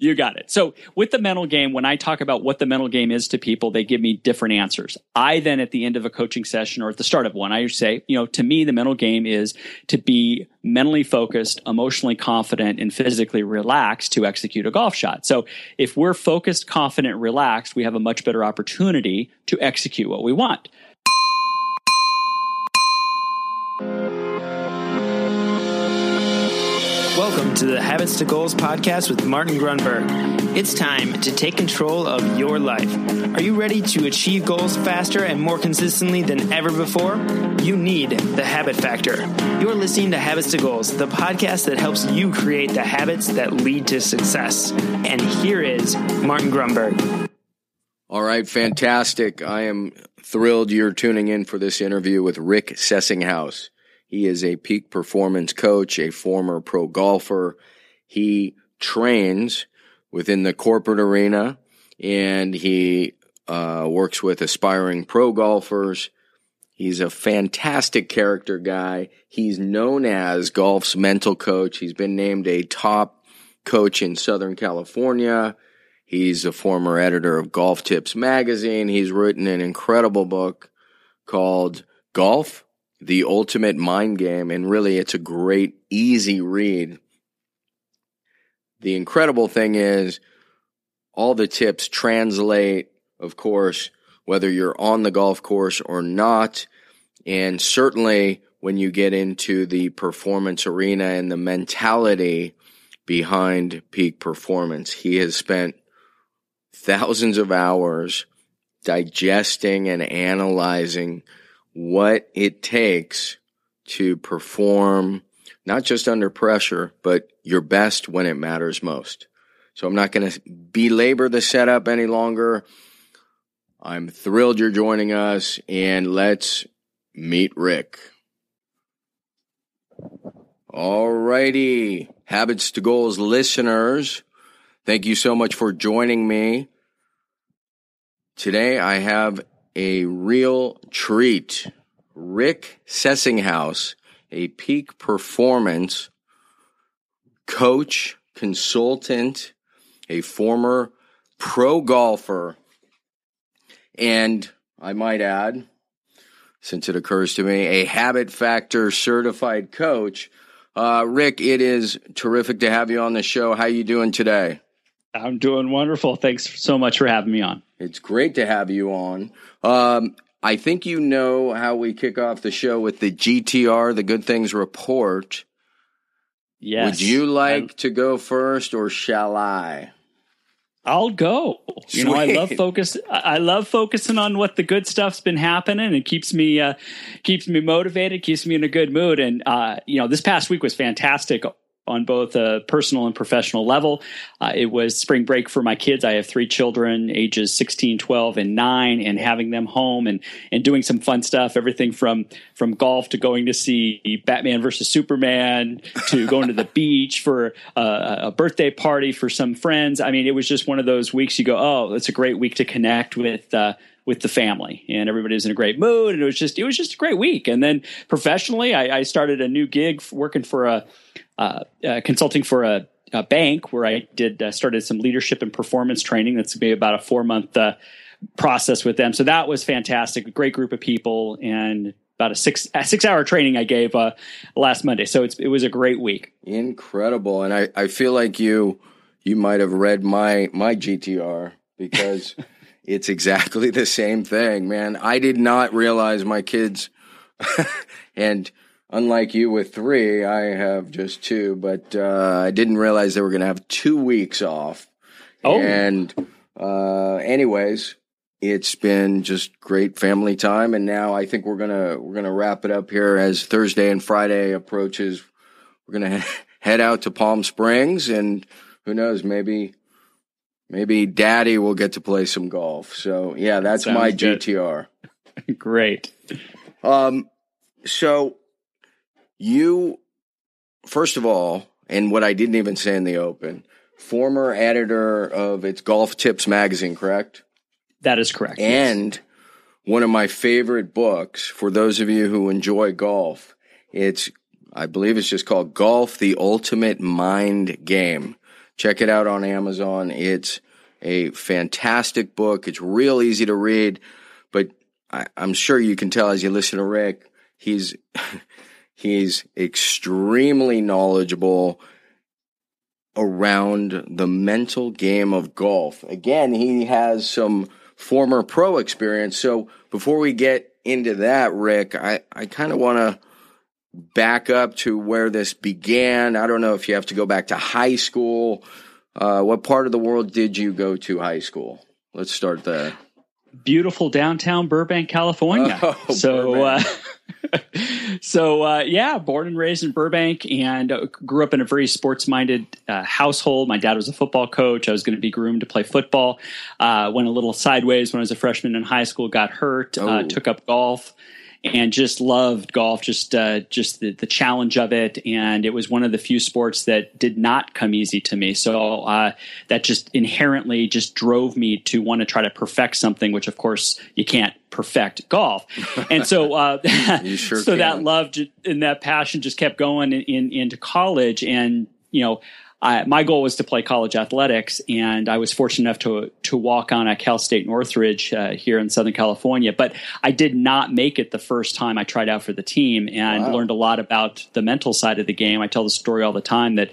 You got it. So with the mental game, when I talk about what the mental game is to people, they give me different answers. I then at the end of a coaching session or at the start of one, I say, you know, to me, the mental game is to be mentally focused, emotionally confident, and physically relaxed to execute a golf shot. So if we're focused, confident, relaxed, we have a much better opportunity to execute what we want. Welcome to the Habits to Goals podcast with Martin Grunberg. It's time to take control of your life. Are you ready to achieve goals faster and more consistently than ever before? You need the habit factor. You're listening to Habits to Goals, the podcast that helps you create the habits that lead to success. And here is Martin Grunberg. All right, fantastic. I am thrilled you're tuning in for this interview with Rick Sessinghaus. He is a peak performance coach, a former pro golfer. He trains within the corporate arena and he uh, works with aspiring pro golfers. He's a fantastic character guy. He's known as golf's mental coach. He's been named a top coach in Southern California. He's a former editor of Golf Tips magazine. He's written an incredible book called Golf the ultimate mind game, and really it's a great, easy read. The incredible thing is, all the tips translate, of course, whether you're on the golf course or not. And certainly when you get into the performance arena and the mentality behind peak performance, he has spent thousands of hours digesting and analyzing what it takes to perform not just under pressure, but your best when it matters most. So I'm not going to belabor the setup any longer. I'm thrilled you're joining us and let's meet Rick. All righty. Habits to Goals listeners, thank you so much for joining me. Today I have a real treat. Rick Sessinghaus, a peak performance coach, consultant, a former pro golfer, and I might add, since it occurs to me, a habit factor certified coach. Uh, Rick, it is terrific to have you on the show. How you doing today? I'm doing wonderful. Thanks so much for having me on. It's great to have you on. Um, I think you know how we kick off the show with the GTR, the Good Things Report. Yes. Would you like I'm, to go first, or shall I? I'll go. Sweet. You know, I love focus. I love focusing on what the good stuff's been happening. It keeps me uh, keeps me motivated, keeps me in a good mood. And uh, you know, this past week was fantastic on both a personal and professional level. Uh, it was spring break for my kids. I have three children, ages 16, 12, and 9, and having them home and, and doing some fun stuff, everything from, from golf to going to see Batman versus Superman to going to the beach for a, a birthday party for some friends. I mean, it was just one of those weeks you go, oh, it's a great week to connect with, uh, with the family and everybody was in a great mood and it was just it was just a great week and then professionally i, I started a new gig working for a uh, uh, consulting for a, a, bank where I did uh, started some leadership and performance training. That's be about a four month uh, process with them. So that was fantastic. A great group of people and about a six a six hour training I gave uh, last Monday. So it's it was a great week. Incredible, and I, I feel like you you might have read my my GTR because it's exactly the same thing, man. I did not realize my kids and unlike you with three, I have just two, but uh, I didn't realize they were going to have two weeks off. Oh. And, uh, anyways, it's been just great family time, and now I think we're gonna we're gonna wrap it up here as Thursday and Friday approaches. We're gonna head out to Palm Springs, and who knows, maybe maybe Daddy will get to play some golf. So yeah, that's Sounds my good. GTR. great. Um, so you, first of all, and what I didn't even say in the open, former editor of its Golf Tips magazine, correct? That is correct. And yes. one of my favorite books for those of you who enjoy golf. It's, I believe it's just called Golf, the Ultimate Mind Game. Check it out on Amazon. It's a fantastic book. It's real easy to read, but I, am sure you can tell as you listen to Rick, he's he's extremely knowledgeable around the mental game of golf. Again, he has some former pro experience. So before we get into that, Rick, I, I kind of want to back up to where this began. I don't know if you have to go back to high school. Uh, what part of the world did you go to high school? Let's start there. Beautiful downtown Burbank, California. Oh, so, Burbank. Uh, so uh, yeah, born and raised in Burbank, and uh, grew up in a very sports-minded uh, household. My dad was a football coach. I was going to be groomed to play football. Uh, went a little sideways when I was a freshman in high school. Got hurt. Uh, oh. took up golf and just loved golf, just uh, just the, the, challenge of it. And it was one of the few sports that did not come easy to me. So uh, that just inherently just drove me to want to try to perfect something, which of course you can't perfect golf. And so, uh, sure so can. that love and that passion just kept going in, in, into college. And you know, I, my goal was to play college athletics, and I was fortunate enough to to walk on at Cal State Northridge uh, here in Southern California. But I did not make it the first time I tried out for the team, and wow. learned a lot about the mental side of the game. I tell the story all the time that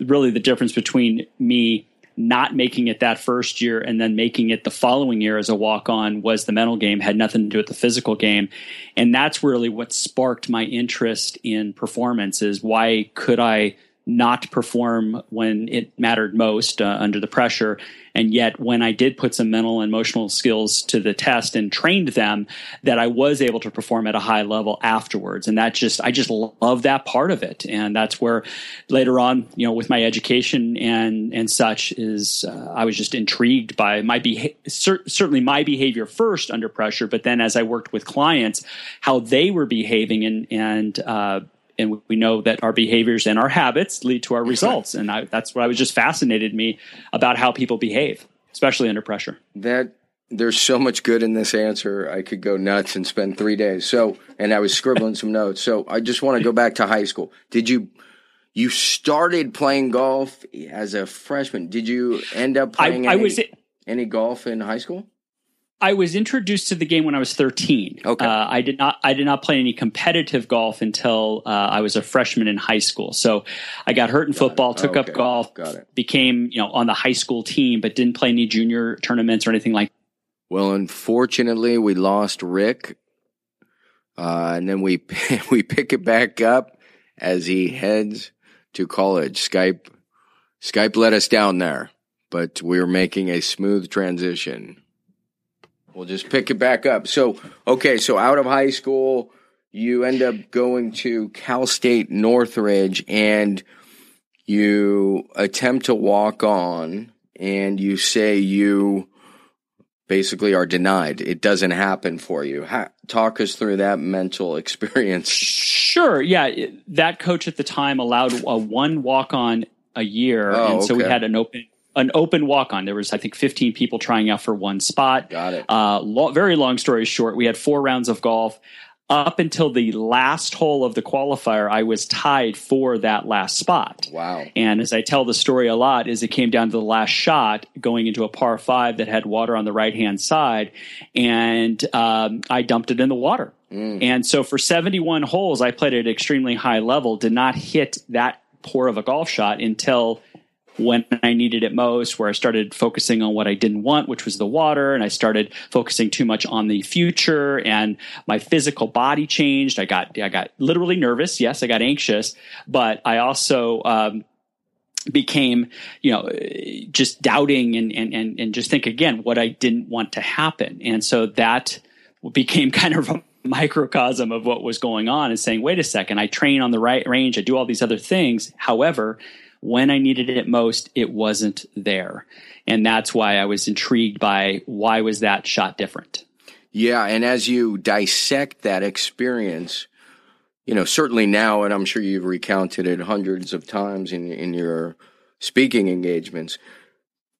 really the difference between me not making it that first year and then making it the following year as a walk on was the mental game had nothing to do with the physical game and that's really what sparked my interest in performance is why could i not perform when it mattered most uh, under the pressure. And yet, when I did put some mental and emotional skills to the test and trained them, that I was able to perform at a high level afterwards. And that just, I just love that part of it. And that's where later on, you know, with my education and, and such is, uh, I was just intrigued by my behavior, cer- certainly my behavior first under pressure, but then as I worked with clients, how they were behaving and, and, uh, and we know that our behaviors and our habits lead to our results. And I, that's what I was just fascinated me about how people behave, especially under pressure. That there's so much good in this answer. I could go nuts and spend three days. So, and I was scribbling some notes. So I just want to go back to high school. Did you, you started playing golf as a freshman? Did you end up playing I, any, I was, any golf in high school? I was introduced to the game when I was 13. Okay. Uh, I did not I did not play any competitive golf until uh, I was a freshman in high school. So I got hurt in got football, it. took okay. up golf, got it. became you know on the high school team, but didn't play any junior tournaments or anything like. that. Well, unfortunately, we lost Rick, uh, and then we we pick it back up as he heads to college. Skype Skype let us down there, but we're making a smooth transition. We'll just pick it back up. So, okay, so out of high school, you end up going to Cal State Northridge and you attempt to walk on and you say you basically are denied. It doesn't happen for you. talk us through that mental experience. Sure. Yeah. That coach at the time allowed a one walk on a year. Oh, and so okay. we had an open an open walk on. There was, I think, 15 people trying out for one spot. Got it. Uh, lo- very long story short, we had four rounds of golf. Up until the last hole of the qualifier, I was tied for that last spot. Wow. And as I tell the story a lot, is it came down to the last shot going into a par five that had water on the right hand side. And um, I dumped it in the water. Mm. And so for 71 holes, I played at an extremely high level, did not hit that poor of a golf shot until when I needed it most, where I started focusing on what I didn't want, which was the water, and I started focusing too much on the future, and my physical body changed. I got I got literally nervous. Yes, I got anxious, but I also um, became you know just doubting and and and and just think again what I didn't want to happen, and so that became kind of a microcosm of what was going on and saying wait a second i train on the right range i do all these other things however when I needed it most, it wasn't there. And that's why I was intrigued by why was that shot different? Yeah, and as you dissect that experience, you know, certainly now, and I'm sure you've recounted it hundreds of times in in your speaking engagements,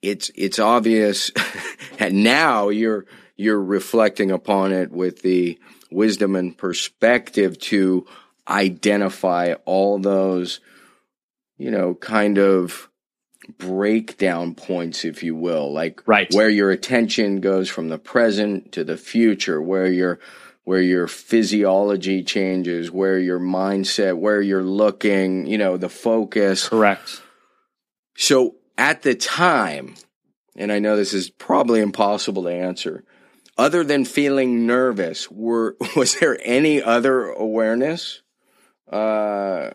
it's it's obvious and now you're you're reflecting upon it with the wisdom and perspective to identify all those you know, kind of breakdown points, if you will, like right. where your attention goes from the present to the future, where your where your physiology changes, where your mindset, where you're looking, you know, the focus. Correct. So at the time, and I know this is probably impossible to answer, other than feeling nervous, were was there any other awareness? Uh,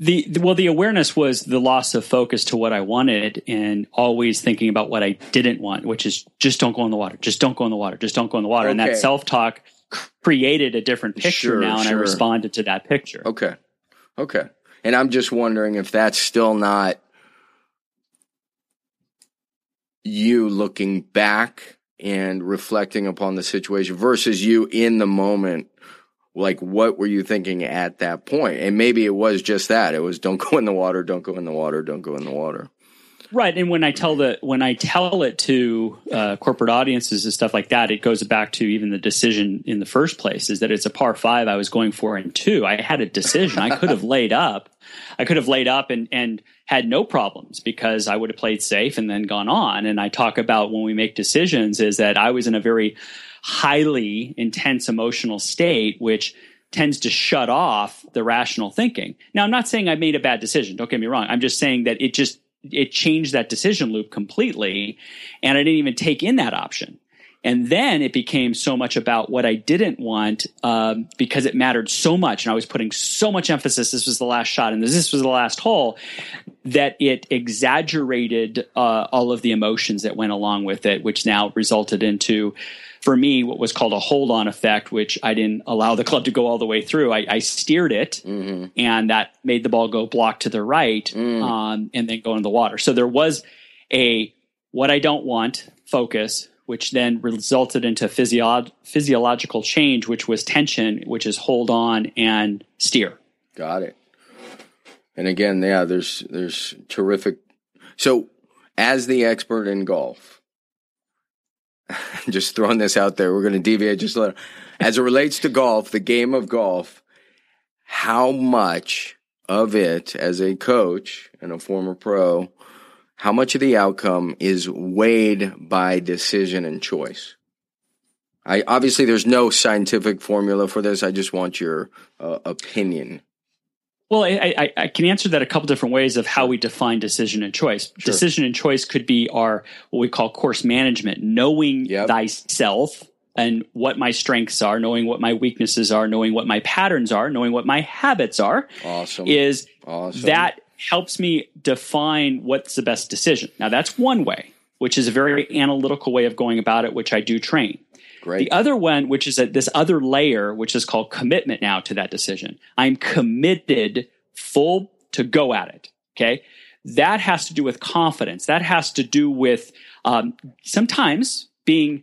the, the, well, the awareness was the loss of focus to what I wanted, and always thinking about what I didn't want, which is just don't go in the water, just don't go in the water, just don't go in the water, okay. and that self talk created a different picture sure, now, and sure. I responded to that picture. Okay, okay, and I'm just wondering if that's still not you looking back and reflecting upon the situation versus you in the moment like what were you thinking at that point? And maybe it was just that. It was don't go in the water don't go in the water don't go in the water. Right. And when i tell the when i tell it to uh, corporate audiences and stuff like that it goes back to even the decision in the first place is that it's a par five i was going for in two. I had a decision. I could have laid up. I could have laid up and and had no problems because I would have played safe and then gone on. And I talk about when we make decisions is that I was in a very highly intense emotional state, which tends to shut off the rational thinking. Now, I'm not saying I made a bad decision. Don't get me wrong. I'm just saying that it just, it changed that decision loop completely. And I didn't even take in that option. And then it became so much about what I didn't want um, because it mattered so much. And I was putting so much emphasis. This was the last shot and this was the last hole that it exaggerated uh, all of the emotions that went along with it, which now resulted into, for me, what was called a hold on effect, which I didn't allow the club to go all the way through. I, I steered it mm-hmm. and that made the ball go block to the right mm. um, and then go in the water. So there was a what I don't want focus which then resulted into physio- physiological change, which was tension, which is hold on and steer. Got it. And again, yeah, there's there's terrific. So, as the expert in golf, just throwing this out there, we're going to deviate just a little. As it relates to golf, the game of golf, how much of it, as a coach and a former pro, how much of the outcome is weighed by decision and choice? I obviously there's no scientific formula for this. I just want your uh, opinion. Well, I, I, I, can answer that a couple different ways of how we define decision and choice. Sure. Decision and choice could be our what we call course management, knowing yep. thyself and what my strengths are, knowing what my weaknesses are, knowing what my patterns are, knowing what my habits are. Awesome. Is awesome. that helps me define what's the best decision. Now, that's one way, which is a very analytical way of going about it, which I do train. Great. The other one, which is a, this other layer, which is called commitment now to that decision. I'm committed full to go at it. Okay. That has to do with confidence. That has to do with um, sometimes being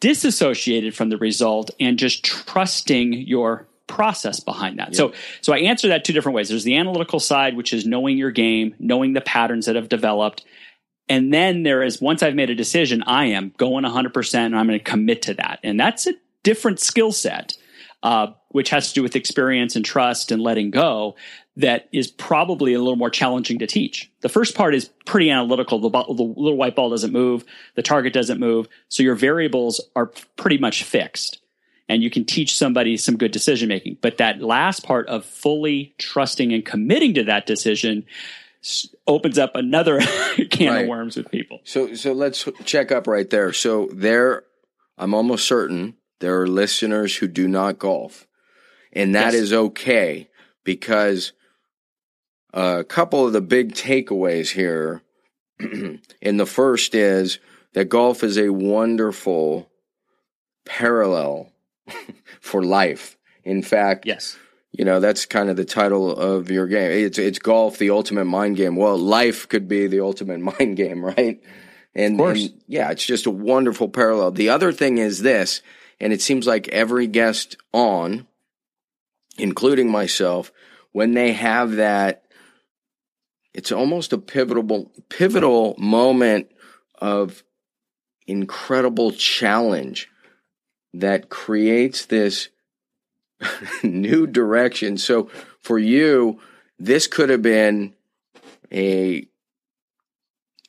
disassociated from the result and just trusting your process behind that. Yep. So so I answer that two different ways. There's the analytical side, which is knowing your game, knowing the patterns that have developed. And then there is once I've made a decision, I am going 100% and I'm going to commit to that. And that's a different skill set, uh, which has to do with experience and trust and letting go that is probably a little more challenging to teach. The first part is pretty analytical. The, the, little white ball doesn't move, the target doesn't move, so your variables are pretty much fixed and you can teach somebody some good decision making. But that last part of fully trusting and committing to that decision opens up another can right. of worms with people. So so let's check up right there. So there I'm almost certain there are listeners who do not golf. And that yes. is okay because a couple of the big takeaways here and the first is that golf is a wonderful parallel for life. In fact, yes. You know, that's kind of the title of your game. It's it's golf, the ultimate mind game. Well, life could be the ultimate mind game, right? And, and yeah, it's just a wonderful parallel. The other thing is this, and it seems like every guest on, including myself, when they have that, it's almost a pivotal pivotal moment of incredible challenge that creates this new direction. So for you, this could have been a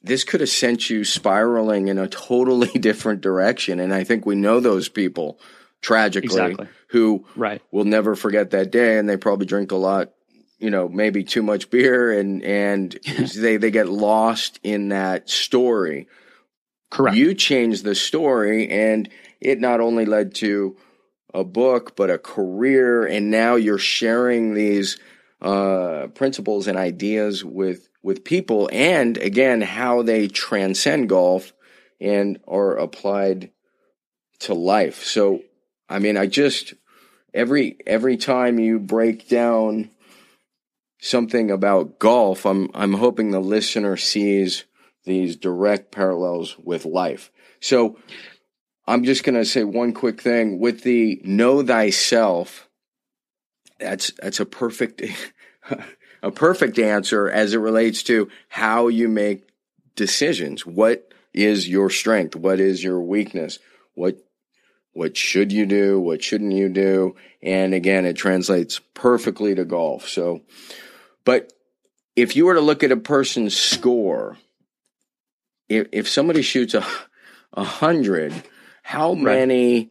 this could have sent you spiraling in a totally different direction. And I think we know those people tragically exactly. who right. will never forget that day and they probably drink a lot, you know, maybe too much beer and, and they, they get lost in that story. Correct. You changed the story and it not only led to a book, but a career. And now you're sharing these, uh, principles and ideas with, with people and again, how they transcend golf and are applied to life. So, I mean, I just, every, every time you break down something about golf, I'm, I'm hoping the listener sees these direct parallels with life. So I'm just going to say one quick thing with the know thyself. That's, that's a perfect, a perfect answer as it relates to how you make decisions. What is your strength? What is your weakness? What, what should you do? What shouldn't you do? And again, it translates perfectly to golf. So, but if you were to look at a person's score, if, if somebody shoots a, a hundred, how many,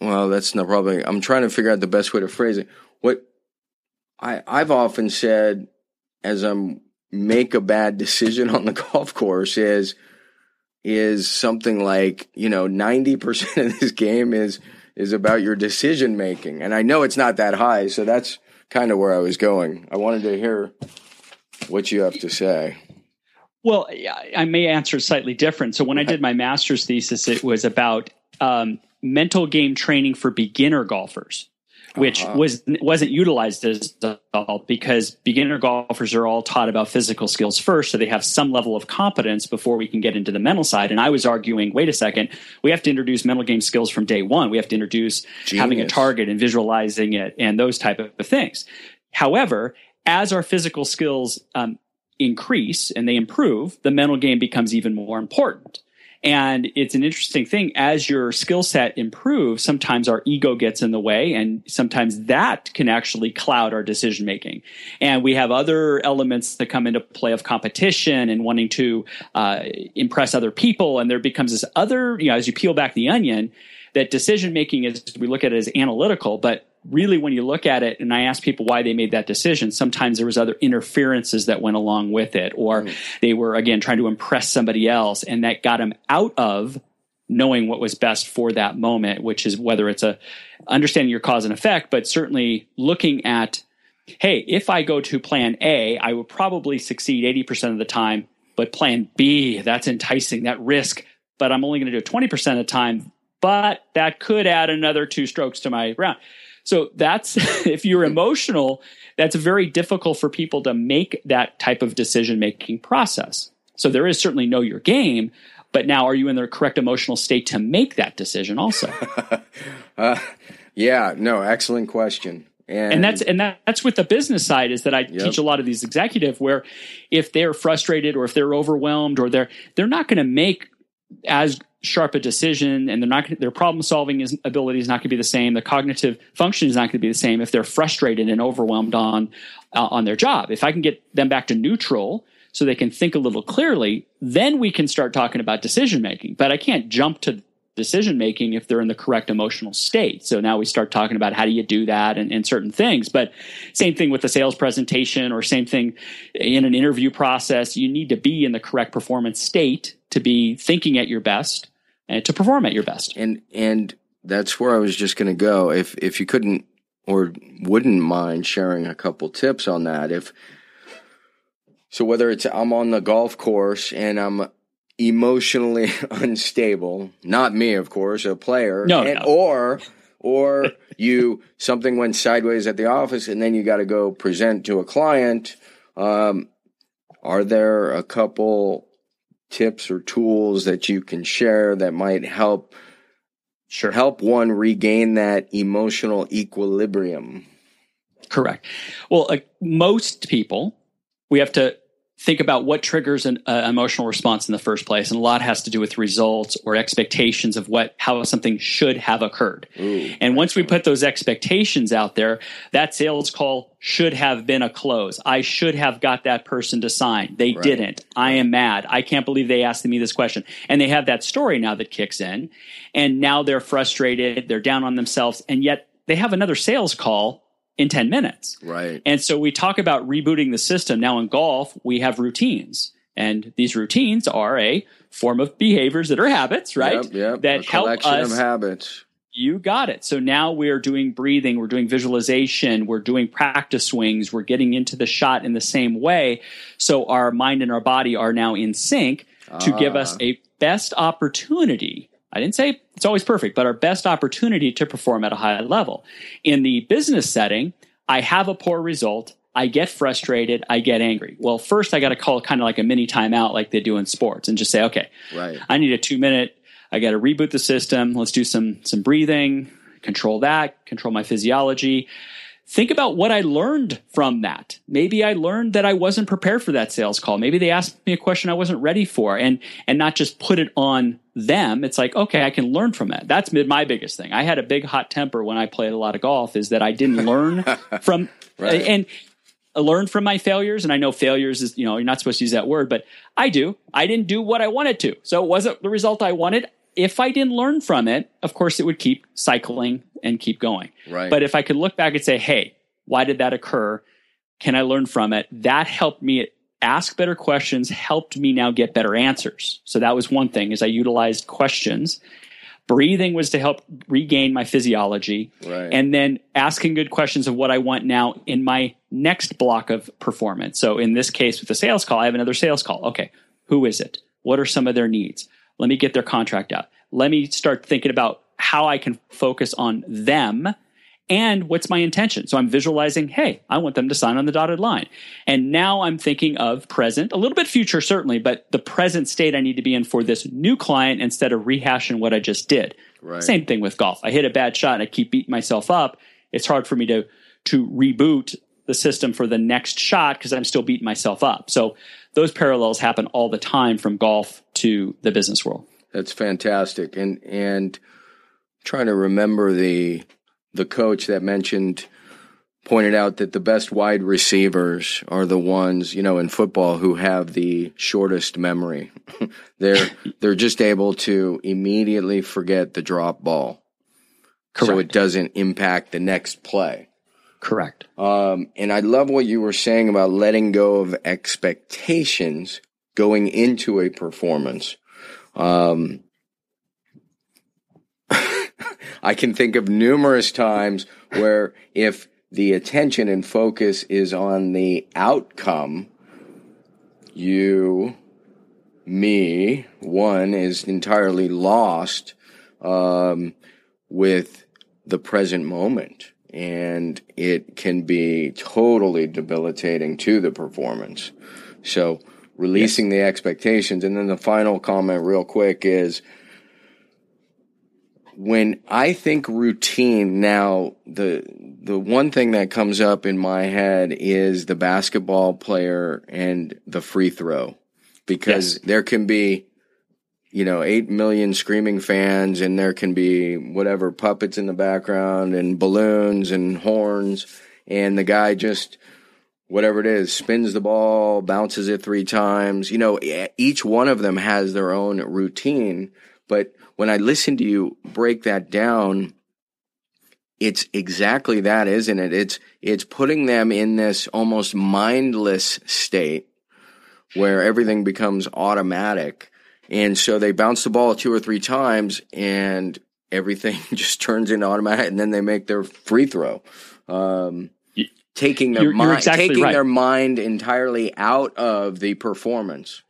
right. well, that's not probably, I'm trying to figure out the best way to phrase it. What I, I've often said as I'm make a bad decision on the golf course is, is something like, you know, 90% of this game is, is about your decision making. And I know it's not that high. So that's kind of where I was going. I wanted to hear what you have to say. Well, I may answer slightly different. So when I did my master's thesis, it was about um, mental game training for beginner golfers which uh-huh. was wasn't utilized as all because beginner golfers are all taught about physical skills first, so they have some level of competence before we can get into the mental side. And I was arguing, wait a second, we have to introduce mental game skills from day one. We have to introduce Genius. having a target and visualizing it and those type of things. However, as our physical skills um, increase and they improve, the mental game becomes even more important. And it's an interesting thing as your skill set improves, sometimes our ego gets in the way and sometimes that can actually cloud our decision making. And we have other elements that come into play of competition and wanting to uh, impress other people. And there becomes this other, you know, as you peel back the onion, that decision making is, we look at it as analytical, but really when you look at it and i ask people why they made that decision sometimes there was other interferences that went along with it or mm. they were again trying to impress somebody else and that got them out of knowing what was best for that moment which is whether it's a understanding your cause and effect but certainly looking at hey if i go to plan a i will probably succeed 80% of the time but plan b that's enticing that risk but i'm only going to do it 20% of the time but that could add another two strokes to my round so that's if you're emotional, that's very difficult for people to make that type of decision making process. So there is certainly know your game, but now are you in the correct emotional state to make that decision also? uh, yeah, no, excellent question. And, and, that's and that, that's with the business side is that I yep. teach a lot of these executive where if they're frustrated or if they're overwhelmed or they're they're not going to make as sharp a decision and they're not their problem solving is, ability is not going to be the same their cognitive function is not going to be the same if they're frustrated and overwhelmed on uh, on their job if i can get them back to neutral so they can think a little clearly then we can start talking about decision making but i can't jump to decision making if they're in the correct emotional state. So now we start talking about how do you do that and, and, certain things. But same thing with the sales presentation or same thing in an interview process. You need to be in the correct performance state to be thinking at your best and to perform at your best. And and that's where I was just going to go. If if you couldn't or wouldn't mind sharing a couple tips on that, if so, whether it's I'm on the golf course and I'm emotionally unstable, not me, of course, a player, no, and, no. or or you something went sideways at the office and then you got to go present to a client. Um, are there a couple tips or tools that you can share that might help sure. help one regain that emotional equilibrium? Correct. Well uh, most people we have to think about what triggers an uh, emotional response in the first place and a lot has to do with results or expectations of what how something should have occurred. Ooh, and once we put those expectations out there that sales call should have been a close. I should have got that person to sign. They right. didn't. I am mad. I can't believe they asked me this question. And they have that story now that kicks in and now they're frustrated they're down on themselves and yet they have another sales call in 10 minutes. Right. And so we talk about rebooting the system. Now in golf, we have routines. And these routines are a form of behaviors that are habits, right? Yep, yep. That help us. of habits. You got it. So now we're doing breathing, we're doing visualization, we're doing practice swings, we're getting into the shot in the same way. So our mind and our body are now in sync to give us ah. a best opportunity I didn't say it's always perfect, but our best opportunity to perform at a high level. In the business setting, I have a poor result. I get frustrated. I get angry. Well, first I got to call kind of like a mini timeout like they do in sports and just say, okay, right. I need a two minute, I got to reboot the system. Let's do some, some breathing, control that, control my physiology think about what I learned from that. Maybe I learned that I wasn't prepared for that sales call. Maybe they asked me a question I wasn't ready for and and not just put it on them. It's like, okay, I can learn from it. That's my biggest thing. I had a big hot temper when I played a lot of golf is that I didn't learn from right. and learn from my failures and I know failures is, you know, you're not supposed to use that word, but I do. I didn't do what I wanted to. So it wasn't the result I wanted if I didn't learn from it, of course, it would keep cycling and keep going. Right. But if I could look back and say, hey, why did that occur? Can I learn from it? That helped me ask better questions, helped me now get better answers. So that was one thing is I utilized questions. Breathing was to help regain my physiology. Right. And then asking good questions of what I want now in my next block of performance. So in this case with the sales call, I have another sales call. Okay. Who is it? What are some of their needs? Let me get their contract out. Let me start thinking about how I can focus on them and what's my intention. So I'm visualizing, hey, I want them to sign on the dotted line. And now I'm thinking of present, a little bit future, certainly, but the present state I need to be in for this new client instead of rehashing what I just did. Right. Same thing with golf. I hit a bad shot and I keep beating myself up. It's hard for me to to reboot the system for the next shot because I'm still beating myself up. So those parallels happen all the time from golf to the business world. That's fantastic. And and trying to remember the the coach that mentioned pointed out that the best wide receivers are the ones, you know, in football who have the shortest memory. they're they're just able to immediately forget the drop ball. Correct. So it doesn't impact the next play. Correct. Um, and I love what you were saying about letting go of expectations going into a performance. Um, I can think of numerous times where if the attention and focus is on the outcome, you, me, one is entirely lost um, with the present moment and it can be totally debilitating to the performance. So releasing yes. the expectations. And then the final comment real quick is when I think routine now, the, the one thing that comes up in my head is the basketball player and the free throw because yes. there can be you know, 8 million screaming fans and there can be whatever puppets in the background and balloons and horns and the guy just whatever it is spins the ball, bounces it 3 times. You know, each one of them has their own routine, but when I listen to you break that down, it's exactly that, isn't it? It's it's putting them in this almost mindless state where everything becomes automatic and so they bounce the ball two or three times and everything just turns into automatic and then they make their free throw. Um, taking their mind, exactly taking right. their mind entirely out of the performance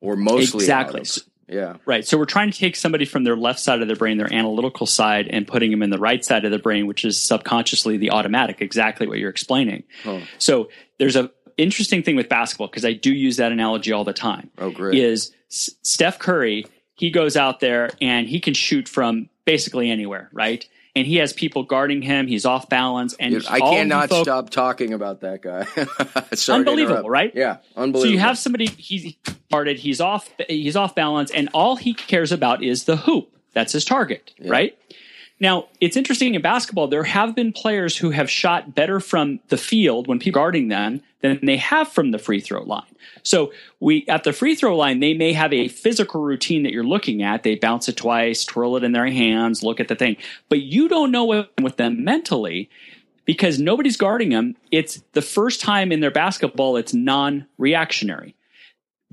or mostly exactly. Yeah. Right. So we're trying to take somebody from their left side of their brain, their analytical side, and putting them in the right side of the brain, which is subconsciously the automatic, exactly what you're explaining. Huh. So there's a interesting thing with basketball because I do use that analogy all the time. Oh, great! Is S- Steph Curry? He goes out there and he can shoot from basically anywhere, right? And he has people guarding him. He's off balance, and Dude, I cannot fo- stop talking about that guy. unbelievable, right? Yeah, unbelievable. So you have somebody he's guarded, he's off, he's off balance, and all he cares about is the hoop. That's his target, yeah. right? Now, it's interesting in basketball, there have been players who have shot better from the field when people are guarding them than they have from the free throw line. So we at the free throw line, they may have a physical routine that you're looking at. They bounce it twice, twirl it in their hands, look at the thing. But you don't know what with them mentally because nobody's guarding them. It's the first time in their basketball it's non-reactionary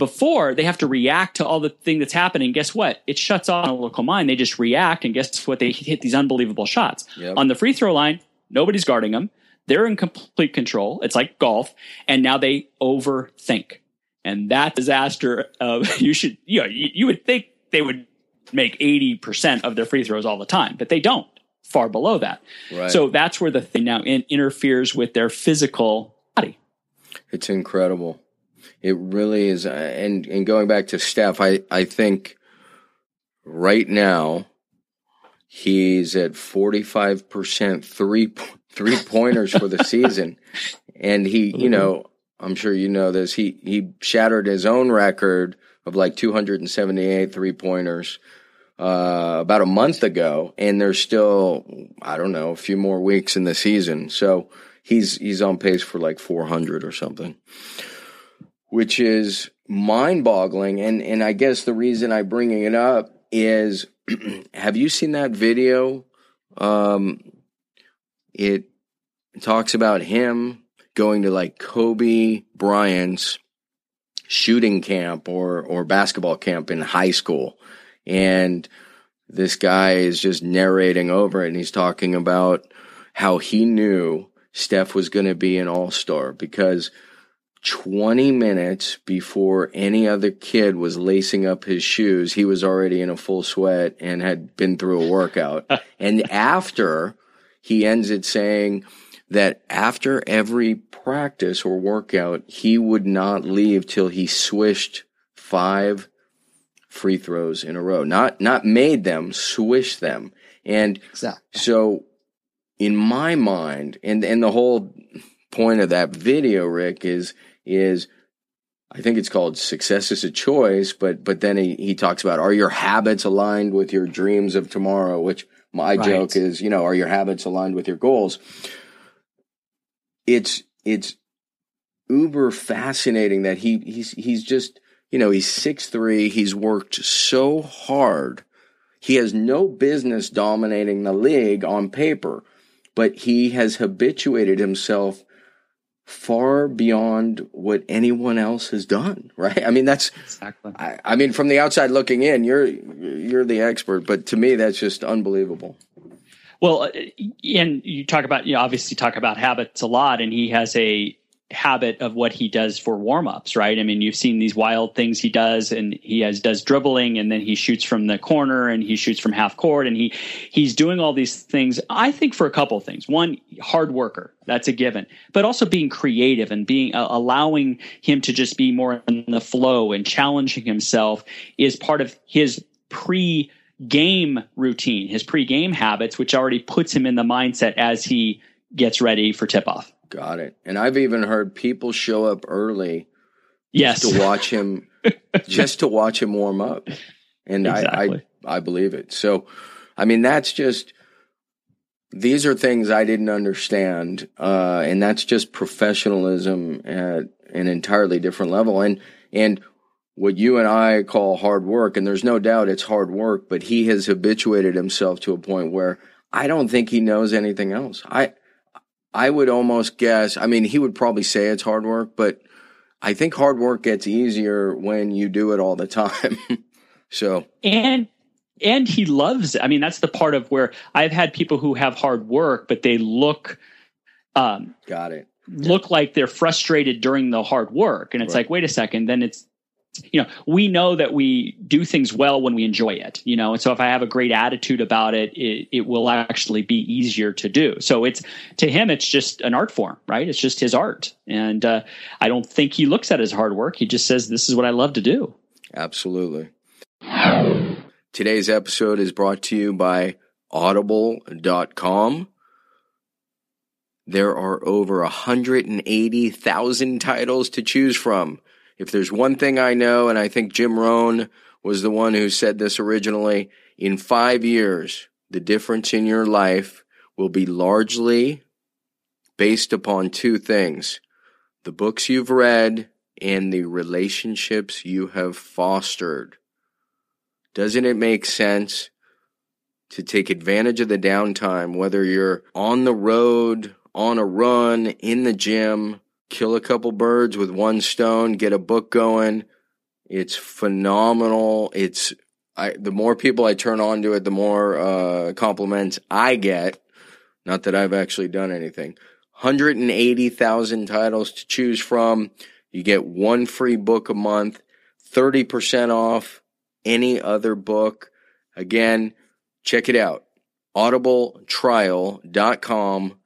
before they have to react to all the thing that's happening. Guess what? It shuts off a local mind they just react and guess what? They hit these unbelievable shots. Yep. on the free throw line nobody's guarding them they're in complete control. It's like golf. And now they overthink. And that disaster of you should you know you, you would think they would make 80% of their free throws all the time but they don't. Far below that. Right. so that's where the thing now in, interferes with their physical body. It's incredible it really is. And and going back to Steph, I I think right now he's at forty five percent three three pointers for the season, and he you know I'm sure you know this he he shattered his own record of like 278 three pointers. Uh, about a month ago, and there's still I don't know a few more weeks in the season, so he's he's on pace for like 400 or something which is mind boggling. And, and I guess the reason I'm bringing it up is have you seen that video? Um, it talks about him going to like Kobe Bryant's shooting camp or, or basketball camp in high school. And this guy is just narrating over it and he's talking about how he knew Steph was going to be an all star because 20 minutes before any other kid was lacing up his shoes, he was already in a full sweat and had been through a workout. and after, he ends it saying that after every practice or workout, he would not leave till he swished five free throws in a row. Not, not made them, swished them. And exactly. so in my mind, and, and the whole point of that video, Rick, is is I think it's called success is a choice, but but then he, he talks about are your habits aligned with your dreams of tomorrow, which my right. joke is, you know, are your habits aligned with your goals? It's it's uber fascinating that he he's he's just you know he's six three he's worked so hard he has no business dominating the league on paper but he has habituated himself far beyond what anyone else has done right? I mean that's exactly. I, I, mean from the outside looking in you're you're the expert but to me that's just unbelievable. Well uh, and you talk about you know, obviously talk about habits a lot and he has a habit of what he does for warm-ups right? I mean you've seen these wild things he does and he has does dribbling and then he shoots from the corner and he shoots from half court and he he's doing all these things i think for a couple of things. One hard worker that's a given. But also being creative and being uh, allowing him to just be more in the flow and challenging himself is part of his pre game routine his pre game habits which already puts him in the mindset as he gets ready for tip off Got it. And I've even heard people show up early yes. to watch him just to watch him warm up. And exactly. I, I I believe it. So I mean that's just these are things I didn't understand. Uh, and that's just professionalism at an entirely different level. And and what you and I call hard work, and there's no doubt it's hard work, but he has habituated himself to a point where I don't think he knows anything else. I I would almost guess, I mean, he would probably say it's hard work, but I think hard work gets easier when you do it all the time. so, and, and he loves it. I mean, that's the part of where I've had people who have hard work, but they look, um, got it. Look yeah. like they're frustrated during the hard work. And it's right. like, wait a second, then it's you know, we know that we do things well when we enjoy it, you know, and so if I have a great attitude about it, it, it will actually be easier to do. So it's to him, it's just an art form, right? It's just his art. And uh, I don't think he looks at his hard work. He just says, this is what I love to do. Absolutely. Today's episode is brought to you by audible.com. There are over 180,000 titles to choose from. If there's one thing I know, and I think Jim Rohn was the one who said this originally, in five years, the difference in your life will be largely based upon two things the books you've read and the relationships you have fostered. Doesn't it make sense to take advantage of the downtime, whether you're on the road, on a run, in the gym, kill a couple birds with one stone, get a book going. It's phenomenal. It's I the more people I turn on to it, the more uh, compliments I get. Not that I've actually done anything. 180,000 titles to choose from. You get one free book a month, 30% off any other book. Again, check it out. audibletrial.com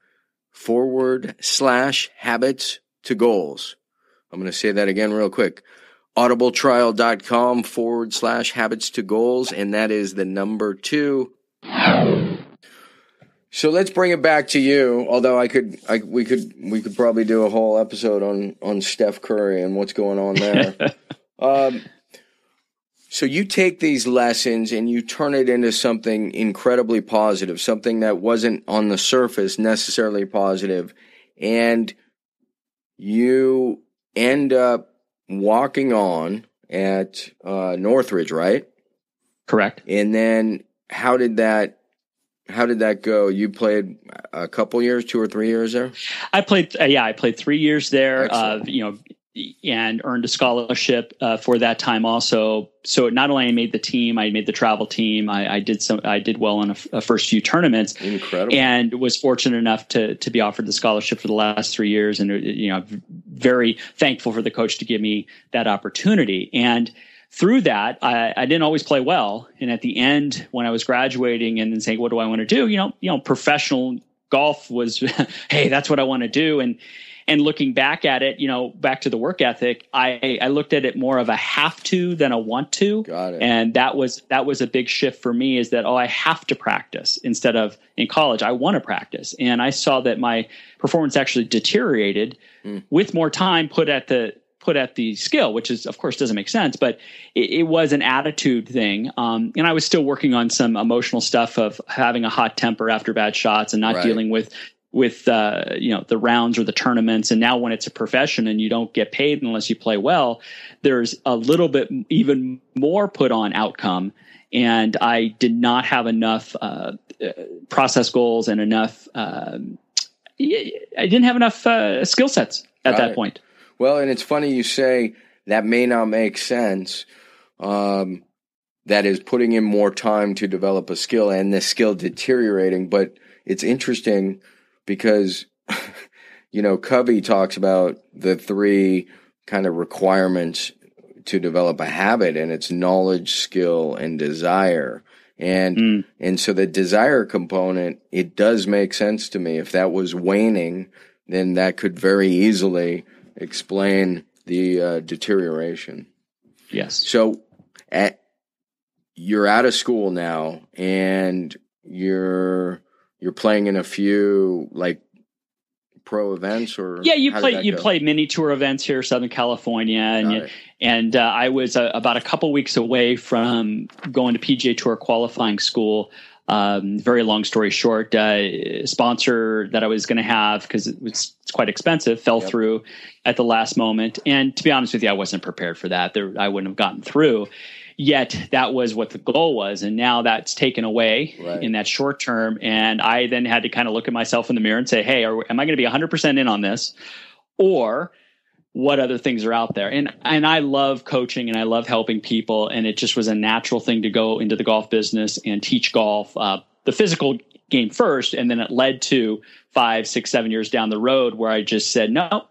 forward slash habits to goals. I'm going to say that again real quick. audibletrial.com forward slash habits to goals. And that is the number two. So let's bring it back to you. Although I could, I, we could, we could probably do a whole episode on on Steph Curry and what's going on there. um, so you take these lessons and you turn it into something incredibly positive, something that wasn't on the surface necessarily positive, and you end up walking on at uh, Northridge, right? Correct. And then how did that how did that go? You played a couple years, two or three years there. I played, uh, yeah, I played three years there. Uh, you know, and earned a scholarship uh, for that time also. So not only I made the team, I made the travel team. I, I did some, I did well in a, a, first few tournaments. Incredible. And was fortunate enough to to be offered the scholarship for the last three years, and you know, very thankful for the coach to give me that opportunity. And through that, I, I, didn't always play well. And at the end, when I was graduating and then saying, "What do I want to do?" You know, you know, professional golf was, hey, that's what I want to do. And and looking back at it, you know, back to the work ethic, I I looked at it more of a have to than a want to. Got it. And that was that was a big shift for me. Is that oh, I have to practice instead of in college I want to practice. And I saw that my performance actually deteriorated mm. with more time put at the put at the skill, which is of course doesn't make sense, but it, it was an attitude thing. Um, and I was still working on some emotional stuff of having a hot temper after bad shots and not right. dealing with with uh, you know the rounds or the tournaments. And now when it's a profession and you don't get paid unless you play well, there's a little bit even more put on outcome. And I did not have enough uh, process goals and enough. Um, I didn't have enough uh, skill sets at Got that it. point. Well, and it's funny you say that may not make sense. Um, that is putting in more time to develop a skill and the skill deteriorating. But it's interesting because, you know, Covey talks about the three kind of requirements to develop a habit and it's knowledge, skill, and desire. And, mm. and so the desire component, it does make sense to me. If that was waning, then that could very easily explain the uh, deterioration. Yes. So at you're out of school now and you're you're playing in a few like pro events or yeah you play you go? play mini tour events here southern california and you, and uh, i was uh, about a couple weeks away from going to pga tour qualifying school um, very long story short, uh, sponsor that I was going to have because it was it's quite expensive fell yep. through at the last moment. And to be honest with you, I wasn't prepared for that. There, I wouldn't have gotten through. Yet that was what the goal was, and now that's taken away right. in that short term. And I then had to kind of look at myself in the mirror and say, "Hey, are, am I going to be 100 percent in on this, or?" what other things are out there. And and I love coaching and I love helping people. And it just was a natural thing to go into the golf business and teach golf, uh, the physical game first, and then it led to five, six, seven years down the road where I just said, no.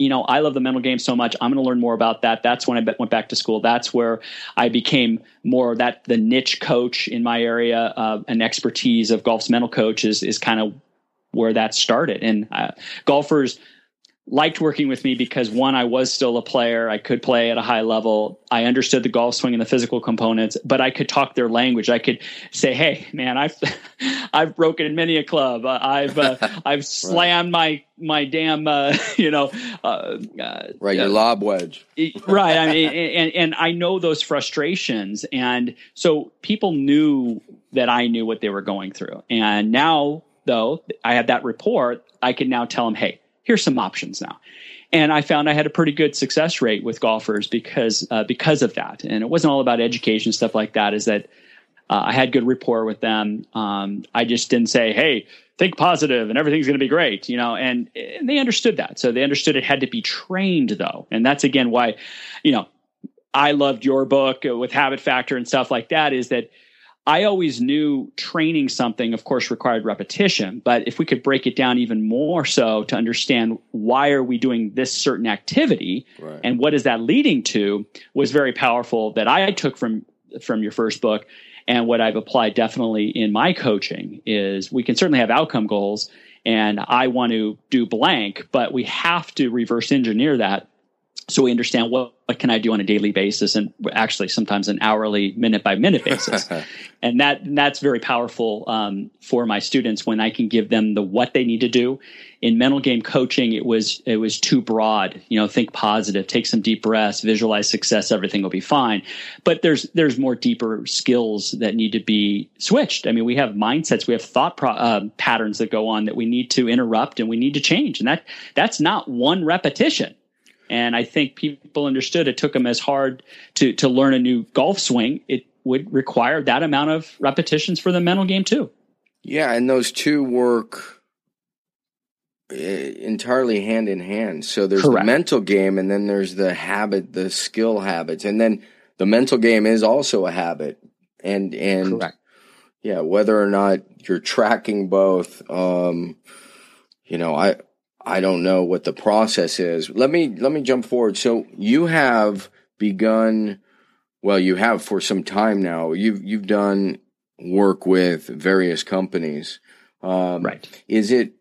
You know, I love the mental game so much. I'm going to learn more about that. That's when I went back to school. That's where I became more that the niche coach in my area, uh, an expertise of golf's mental coach is is kind of where that started. And uh, golfers, liked working with me because one, I was still a player. I could play at a high level. I understood the golf swing and the physical components, but I could talk their language. I could say, "Hey, man, I've I've broken many a club. Uh, I've uh, I've slammed right. my my damn uh, you know uh, uh, right your lob wedge right. I mean, and and I know those frustrations, and so people knew that I knew what they were going through, and now though I have that report, I can now tell them, "Hey." Here's some options now. And I found I had a pretty good success rate with golfers because uh, because of that. And it wasn't all about education stuff like that. Is that uh, I had good rapport with them. Um, I just didn't say, "Hey, think positive and everything's going to be great," you know. And, and they understood that. So they understood it had to be trained, though. And that's again why, you know, I loved your book with Habit Factor and stuff like that. Is that I always knew training something, of course, required repetition. But if we could break it down even more so to understand why are we doing this certain activity right. and what is that leading to, was very powerful. That I took from from your first book, and what I've applied definitely in my coaching is we can certainly have outcome goals, and I want to do blank, but we have to reverse engineer that so we understand what, what can I do on a daily basis and actually sometimes an hourly minute by minute basis. and that that's very powerful um, for my students when I can give them the what they need to do. In mental game coaching, it was it was too broad. You know, think positive, take some deep breaths, visualize success, everything will be fine. But there's there's more deeper skills that need to be switched. I mean, we have mindsets, we have thought pro- uh, patterns that go on that we need to interrupt and we need to change, and that that's not one repetition and I think people understood it took them as hard to, to learn a new golf swing. It would require that amount of repetitions for the mental game too. Yeah, and those two work eh, entirely hand in hand. So there's Correct. the mental game and then there's the habit, the skill habits. And then the mental game is also a habit. And and Correct. yeah, whether or not you're tracking both um you know, I I don't know what the process is. Let me let me jump forward. So you have begun well, you have for some time now. You've you've done work with various companies. Um, right. Is it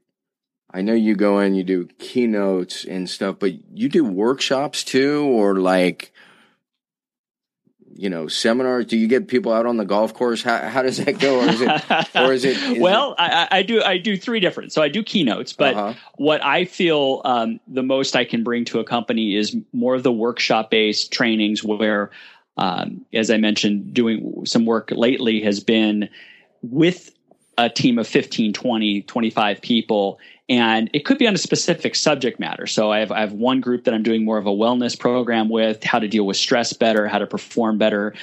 I know you go in, you do keynotes and stuff, but you do workshops too, or like you know seminars? Do you get people out on the golf course? How, how does that go? Or is it? Or is it is well, it... I, I, do. I do three different. So I do keynotes, but uh-huh. what I feel um, the most I can bring to a company is more of the workshop based trainings where. Um, as I mentioned, doing some work lately has been with a team of 15, 20, 25 people and it could be on a specific subject matter. So I have, I have one group that I'm doing more of a wellness program with, how to deal with stress better, how to perform better,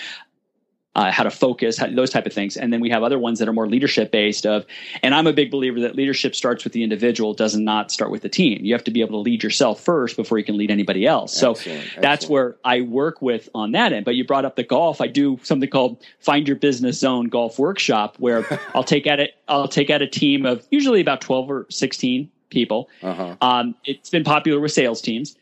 uh, how to focus, how, those type of things. And then we have other ones that are more leadership based of, and I'm a big believer that leadership starts with the individual, does not start with the team. You have to be able to lead yourself first before you can lead anybody else. So excellent, that's where I work with on that end. But you brought up the golf. I do something called find your business zone golf workshop where I'll take at it, I'll take out a team of usually about 12 or 16 people. Uh-huh. Um, it's been popular with sales teams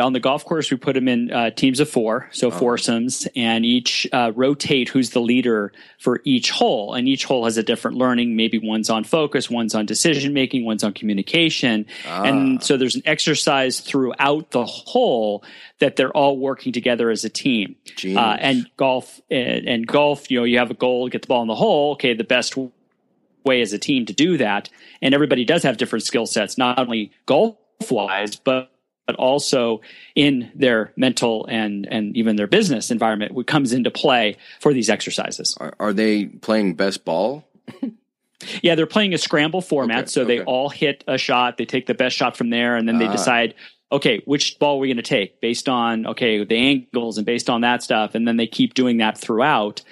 on the golf course, we put them in uh, teams of four, so oh. foursomes, and each uh, rotate who's the leader for each hole. And each hole has a different learning. Maybe one's on focus, one's on decision making, one's on communication. Ah. And so there's an exercise throughout the hole that they're all working together as a team. Uh, and golf, and, and golf, you know, you have a goal, get the ball in the hole. Okay, the best way as a team to do that. And everybody does have different skill sets, not only golf wise, but but also in their mental and and even their business environment what comes into play for these exercises. Are, are they playing best ball? yeah, they're playing a scramble format, okay, so okay. they all hit a shot. They take the best shot from there, and then they uh, decide, okay, which ball are we going to take based on okay the angles and based on that stuff, and then they keep doing that throughout.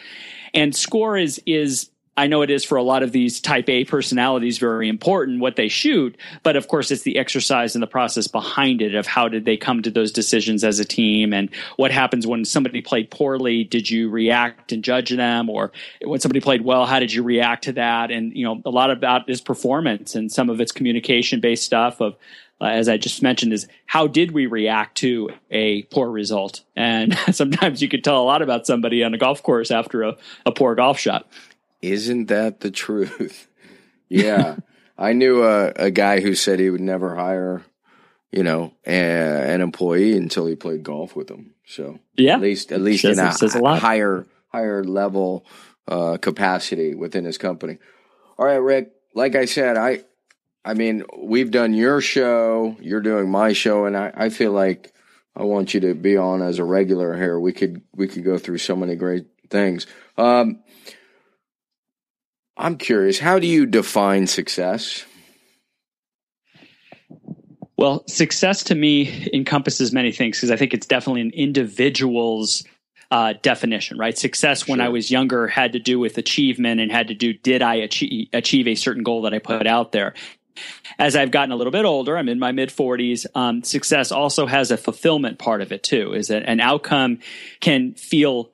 And score is is I know it is for a lot of these type A personalities very important what they shoot, but of course it's the exercise and the process behind it of how did they come to those decisions as a team and what happens when somebody played poorly, did you react and judge them or when somebody played well, how did you react to that? And you know, a lot about is performance and some of it's communication based stuff of uh, as I just mentioned, is how did we react to a poor result? And sometimes you could tell a lot about somebody on a golf course after a, a poor golf shot. Isn't that the truth? yeah. I knew a, a guy who said he would never hire you know, a, an employee until he played golf with them. So yeah, at least at least says, in a, a higher higher level uh, capacity within his company. All right, Rick. Like I said, I I mean, we've done your show, you're doing my show, and I, I feel like I want you to be on as a regular here. We could we could go through so many great things. Um, I'm curious, how do you define success? Well, success to me encompasses many things because I think it's definitely an individual's uh, definition, right? Success when I was younger had to do with achievement and had to do did I achieve, achieve a certain goal that I put out there. As I've gotten a little bit older, I'm in my mid 40s. Um, success also has a fulfillment part of it too. Is that an outcome can feel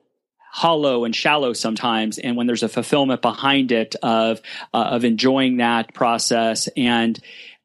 hollow and shallow sometimes and when there's a fulfillment behind it of uh, of enjoying that process and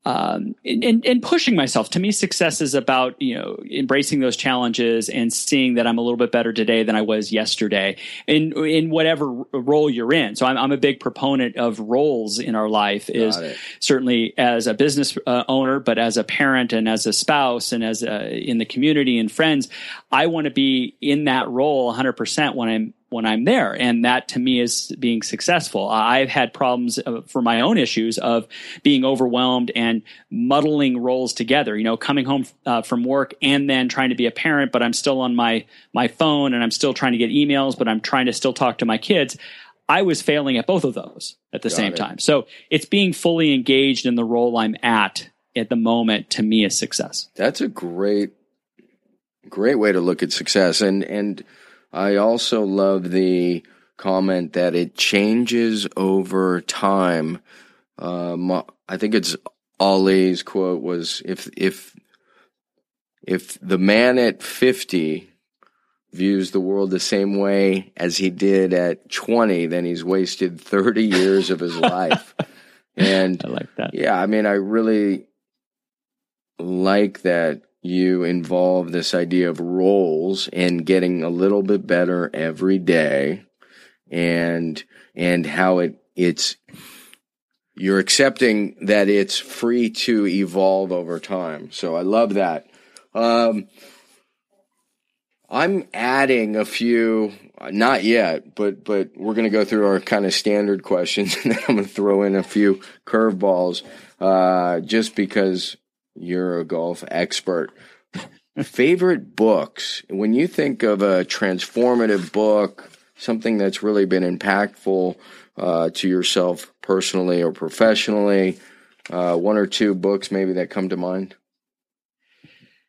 um, and, and pushing myself. To me, success is about you know embracing those challenges and seeing that I'm a little bit better today than I was yesterday in in whatever role you're in. So I'm, I'm a big proponent of roles in our life. Is certainly as a business uh, owner, but as a parent and as a spouse and as a, in the community and friends, I want to be in that role 100 percent when I'm when I'm there. And that to me is being successful. I've had problems uh, for my own issues of being overwhelmed and muddling roles together, you know, coming home uh, from work and then trying to be a parent, but I'm still on my, my phone and I'm still trying to get emails, but I'm trying to still talk to my kids. I was failing at both of those at the Got same it. time. So it's being fully engaged in the role I'm at at the moment to me is success. That's a great, great way to look at success. And, and, I also love the comment that it changes over time. Um, I think it's Ali's quote was if if if the man at 50 views the world the same way as he did at 20, then he's wasted 30 years of his life. And I like that. Yeah, I mean, I really like that you involve this idea of roles and getting a little bit better every day and and how it it's you're accepting that it's free to evolve over time. So I love that. Um, I'm adding a few, not yet, but but we're going to go through our kind of standard questions, and then I'm going to throw in a few curveballs, uh, just because you're a golf expert. Favorite books? When you think of a transformative book, something that's really been impactful uh, to yourself personally or professionally, uh, one or two books maybe that come to mind?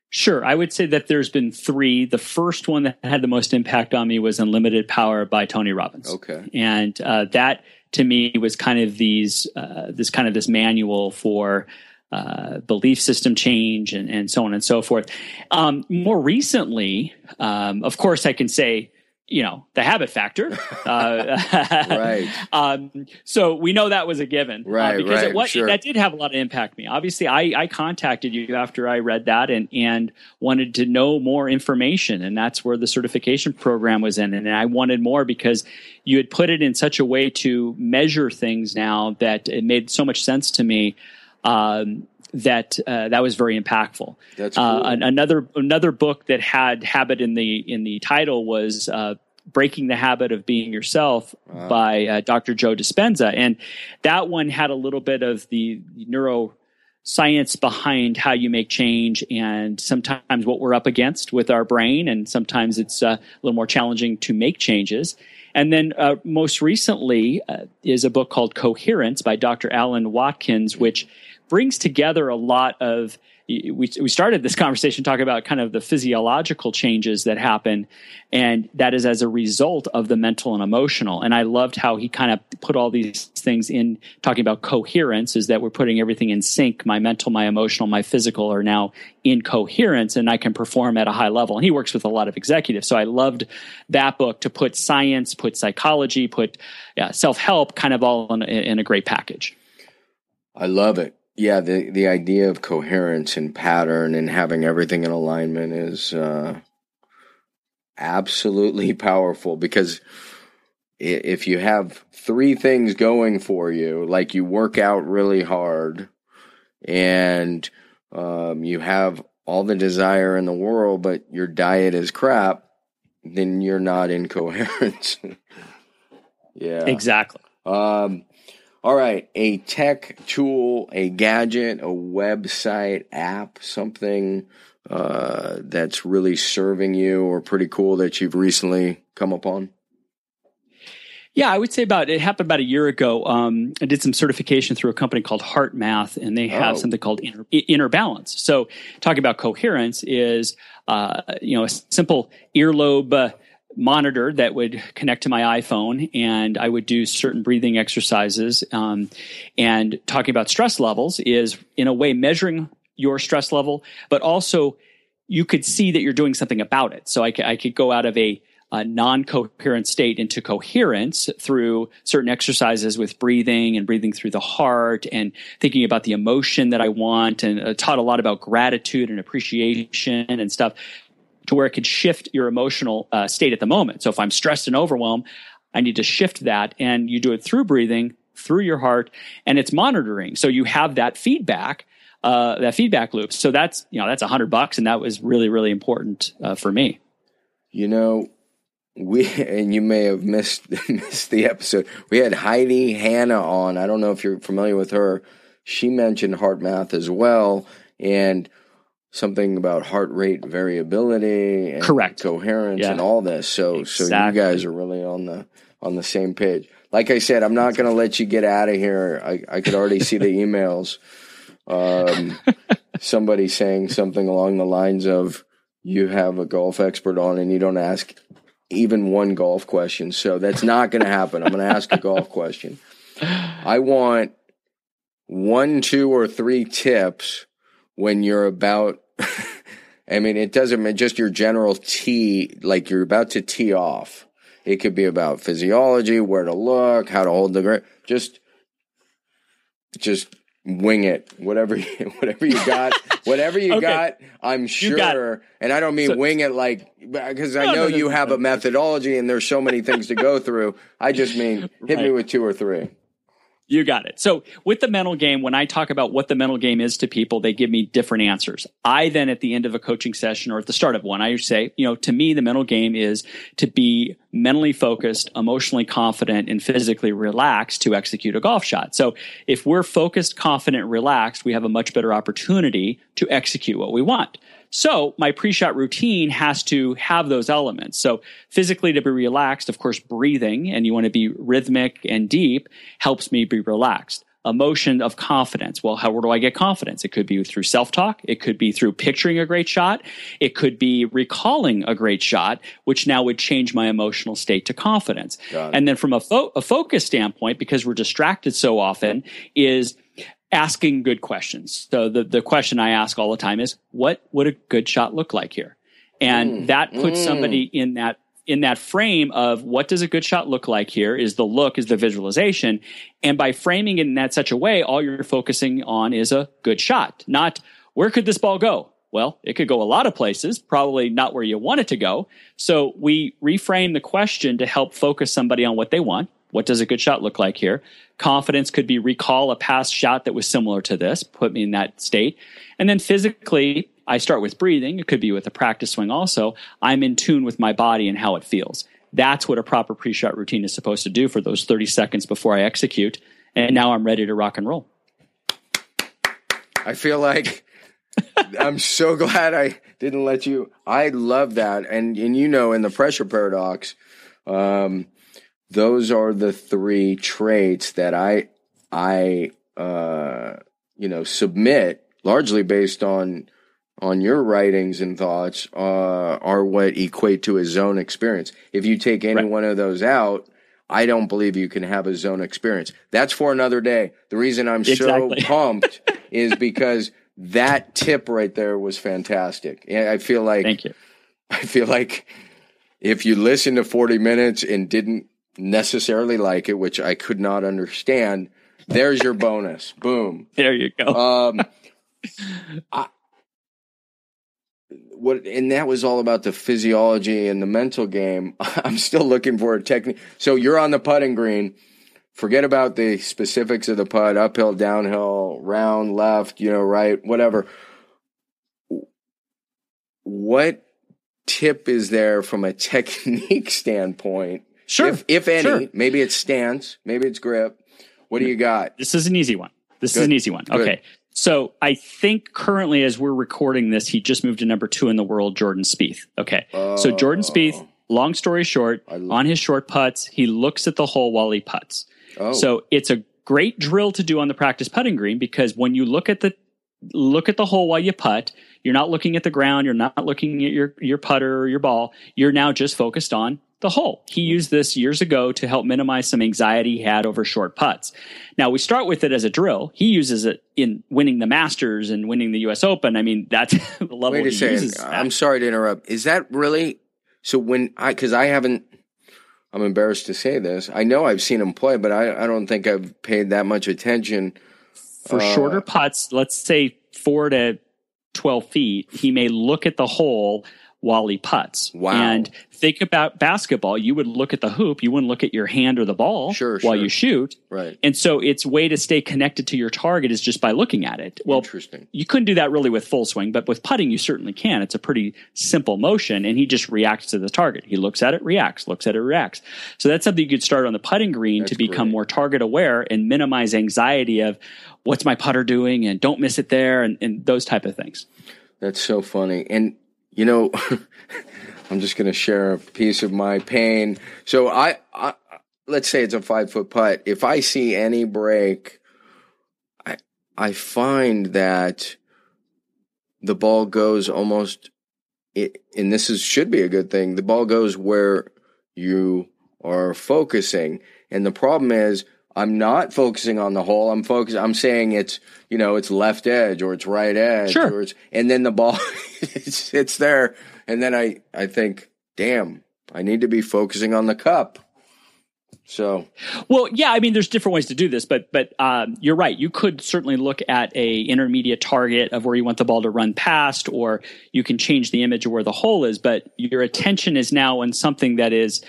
Sure. I would say that there's been three. The first one that had the most impact on me was Unlimited Power by Tony Robbins. Okay. And uh, that to me was kind of these, uh, this kind of this manual for uh, belief system change and, and so on and so forth. Um, more recently, um, of course, I can say, you know, the habit factor. Uh, right. Um, so we know that was a given. Uh, right. Uh, because right, it, what, sure. that did have a lot of impact me. Obviously, I, I contacted you after I read that and, and wanted to know more information. And that's where the certification program was in. And I wanted more because you had put it in such a way to measure things now that it made so much sense to me um, that uh, that was very impactful. That's uh, cool. uh, another another book that had habit in the in the title was uh, "Breaking the Habit of Being Yourself" wow. by uh, Dr. Joe Dispenza, and that one had a little bit of the neuro science behind how you make change and sometimes what we're up against with our brain and sometimes it's uh, a little more challenging to make changes and then uh, most recently uh, is a book called coherence by dr alan watkins which brings together a lot of we, we started this conversation talking about kind of the physiological changes that happen and that is as a result of the mental and emotional. And i loved how he kind of put all these things in talking about coherence is that we're putting everything in sync. My mental my emotional my physical are now in coherence and i can perform at a high level. And he works with a lot of executives. So i loved that book to put science put psychology put yeah, self-help kind of all in, in a great package. I love it yeah, the the idea of coherence and pattern and having everything in alignment is uh, absolutely powerful because if you have three things going for you, like you work out really hard and um, you have all the desire in the world, but your diet is crap, then you're not in coherence. yeah. Exactly. Um, all right. A tech tool, a gadget, a website, app, something uh, that's really serving you or pretty cool that you've recently come upon? Yeah, I would say about it happened about a year ago. Um, I did some certification through a company called HeartMath, and they have oh. something called inner, inner, balance. So, talking about coherence is uh, you know a simple earlobe. Monitor that would connect to my iPhone, and I would do certain breathing exercises. Um, and talking about stress levels is, in a way, measuring your stress level, but also you could see that you're doing something about it. So I, I could go out of a a non-coherent state into coherence through certain exercises with breathing and breathing through the heart and thinking about the emotion that I want and uh, taught a lot about gratitude and appreciation and stuff to where it could shift your emotional uh, state at the moment. So if I'm stressed and overwhelmed, I need to shift that and you do it through breathing, through your heart, and it's monitoring. So you have that feedback, uh, that feedback loop. So that's, you know, that's a hundred bucks. And that was really, really important uh, for me. You know, we and you may have missed missed the episode. We had Heidi Hannah on. I don't know if you're familiar with her. She mentioned HeartMath as well, and something about heart rate variability and correct coherence yeah. and all this. So exactly. so you guys are really on the on the same page. Like I said, I'm not going to let you get out of here. I, I could already see the emails. Um, somebody saying something along the lines of, "You have a golf expert on, and you don't ask even one golf question. So that's not going to happen. I'm going to ask a golf question. I want one, two, or three tips when you're about. I mean, it doesn't mean just your general tee, like you're about to tee off. It could be about physiology, where to look, how to hold the grip. Just, just wing it whatever you, whatever you got whatever you okay. got i'm sure and i don't mean so, wing it like because i no, know no, no, you have a methodology and there's so many things to go through i just mean hit right. me with two or three you got it. So with the mental game, when I talk about what the mental game is to people, they give me different answers. I then at the end of a coaching session or at the start of one, I say, you know, to me, the mental game is to be mentally focused, emotionally confident, and physically relaxed to execute a golf shot. So if we're focused, confident, relaxed, we have a much better opportunity to execute what we want. So my pre-shot routine has to have those elements. So physically to be relaxed, of course, breathing and you want to be rhythmic and deep helps me be relaxed. Emotion of confidence. Well, how where do I get confidence? It could be through self-talk. It could be through picturing a great shot. It could be recalling a great shot, which now would change my emotional state to confidence. And then from a, fo- a focus standpoint, because we're distracted so often, is asking good questions. So the, the question I ask all the time is, what would a good shot look like here? And mm, that puts mm. somebody in that in that frame of what does a good shot look like here is the look is the visualization and by framing it in that such a way all you're focusing on is a good shot not where could this ball go well it could go a lot of places probably not where you want it to go so we reframe the question to help focus somebody on what they want what does a good shot look like here? Confidence could be recall a past shot that was similar to this, put me in that state. And then physically, I start with breathing. It could be with a practice swing also. I'm in tune with my body and how it feels. That's what a proper pre shot routine is supposed to do for those 30 seconds before I execute. And now I'm ready to rock and roll. I feel like I'm so glad I didn't let you. I love that. And, and you know, in the pressure paradox, um, those are the three traits that I I uh, you know submit largely based on on your writings and thoughts uh, are what equate to a zone experience. If you take any right. one of those out, I don't believe you can have a zone experience. That's for another day. The reason I'm exactly. so pumped is because that tip right there was fantastic. And I feel like Thank you. I feel like if you listen to 40 minutes and didn't necessarily like it, which I could not understand, there's your bonus. Boom. There you go. Um, I, what and that was all about the physiology and the mental game. I'm still looking for a technique. So you're on the putting green. Forget about the specifics of the putt, uphill, downhill, round, left, you know, right, whatever. what tip is there from a technique standpoint? Sure. If, if any, sure. maybe it's stance, maybe it's grip. What do you got? This is an easy one. This Good. is an easy one. Good. Okay. So I think currently, as we're recording this, he just moved to number two in the world, Jordan Spieth. Okay. so Jordan oh. Spieth, long story short, on his short putts, he looks at the hole while he puts. Oh, So it's a great drill to do on the practice putting green because when you look at the look at the hole while you putt, you're not looking at the ground, you're not looking at your your putter or your ball. You're now just focused on the hole. He used this years ago to help minimize some anxiety he had over short putts. Now we start with it as a drill. He uses it in winning the Masters and winning the US Open. I mean, that's the level wait a he second. I'm sorry to interrupt. Is that really? So when I, because I haven't, I'm embarrassed to say this. I know I've seen him play, but I, I don't think I've paid that much attention. For Uh, shorter putts, let's say four to 12 feet, he may look at the hole while he puts. Wow. And think about basketball. You would look at the hoop, you wouldn't look at your hand or the ball Sure, while sure. you shoot. Right. And so its way to stay connected to your target is just by looking at it. Well, Interesting. you couldn't do that really with full swing, but with putting, you certainly can. It's a pretty simple motion, and he just reacts to the target. He looks at it, reacts, looks at it, reacts. So that's something you could start on the putting green That's to become great. more target aware and minimize anxiety of what's my putter doing and don't miss it there and, and those type of things. That's so funny. And you know, I'm just going to share a piece of my pain. So I, I, let's say it's a five foot putt. If I see any break, I, I find that the ball goes almost, it, and this is should be a good thing. The ball goes where you are focusing, and the problem is. I'm not focusing on the hole. I'm focused. I'm saying it's, you know, it's left edge or it's right edge Sure. or it's, and then the ball it's, it's there. And then I, I think, damn, I need to be focusing on the cup. So Well, yeah, I mean, there's different ways to do this, but but um, you're right. You could certainly look at a intermediate target of where you want the ball to run past, or you can change the image of where the hole is. But your attention is now on something that is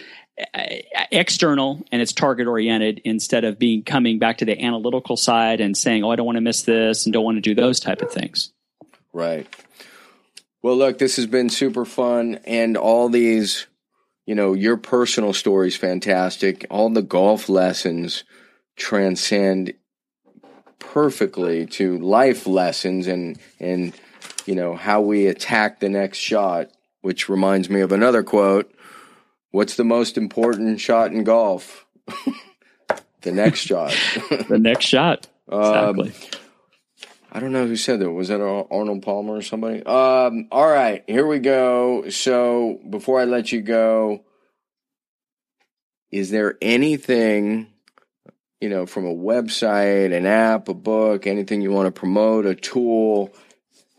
Uh, external and it's target oriented instead of being coming back to the analytical side and saying, "Oh, I don't want to miss this" and don't want to do those type of things. Right. Well, look, this has been super fun, and all these, you know, your personal stories fantastic. All the golf lessons transcend perfectly to life lessons, and and you know how we attack the next shot. Which reminds me of another quote: "What's the most important shot in golf? the next shot." The next shot, Um, exactly. I don't know who said that. Was that Arnold Palmer or somebody? Um, all right, here we go. So before I let you go, is there anything, you know, from a website, an app, a book, anything you want to promote, a tool,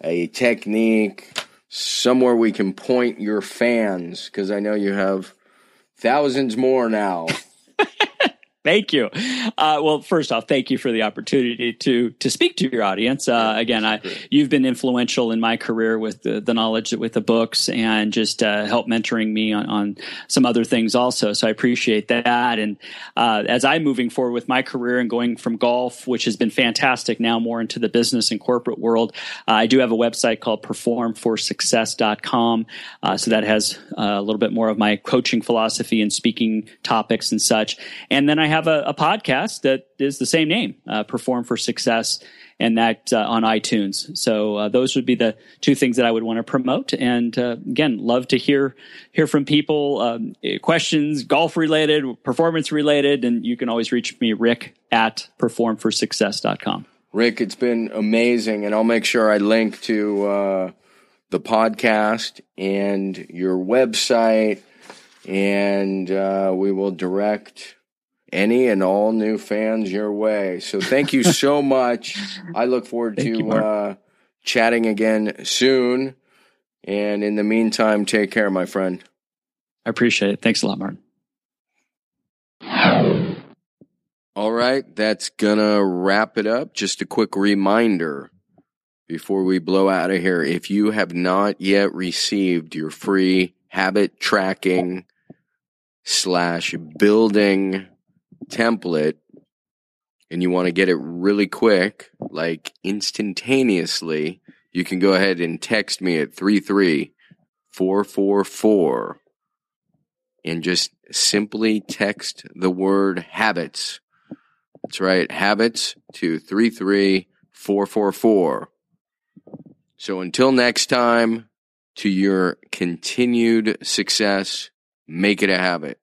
a technique, somewhere we can point your fans? Because I know you have thousands more now. Thank you. Uh, well, first off, thank you for the opportunity to to speak to your audience. Uh, again, I, you've been influential in my career with the, the knowledge with the books and just uh, help mentoring me on, on some other things also. So I appreciate that. And uh, as I'm moving forward with my career and going from golf, which has been fantastic, now more into the business and corporate world, uh, I do have a website called performforsuccess.com. Uh, so that has uh, a little bit more of my coaching philosophy and speaking topics and such. And then I have a, a podcast that is the same name, uh, Perform for Success, and that uh, on iTunes. So uh, those would be the two things that I would want to promote. And uh, again, love to hear hear from people, um, questions, golf related, performance related, and you can always reach me, Rick at performforsuccess.com. Rick, it's been amazing, and I'll make sure I link to uh, the podcast and your website, and uh, we will direct any and all new fans your way. So thank you so much. I look forward Thank to Mark. uh, chatting again soon. And in the meantime, take care, my friend. I appreciate it. Thanks a lot, Martin. All right, that's gonna wrap it up. Just a quick reminder before we blow out of here. If you have not yet received your free habit tracking slash building template and you want to get it really quick, like instantaneously, you can go ahead and text me at 444 and just simply text the word habits. That's right, habits to 33444. So until next time, to your continued success, make it a habit.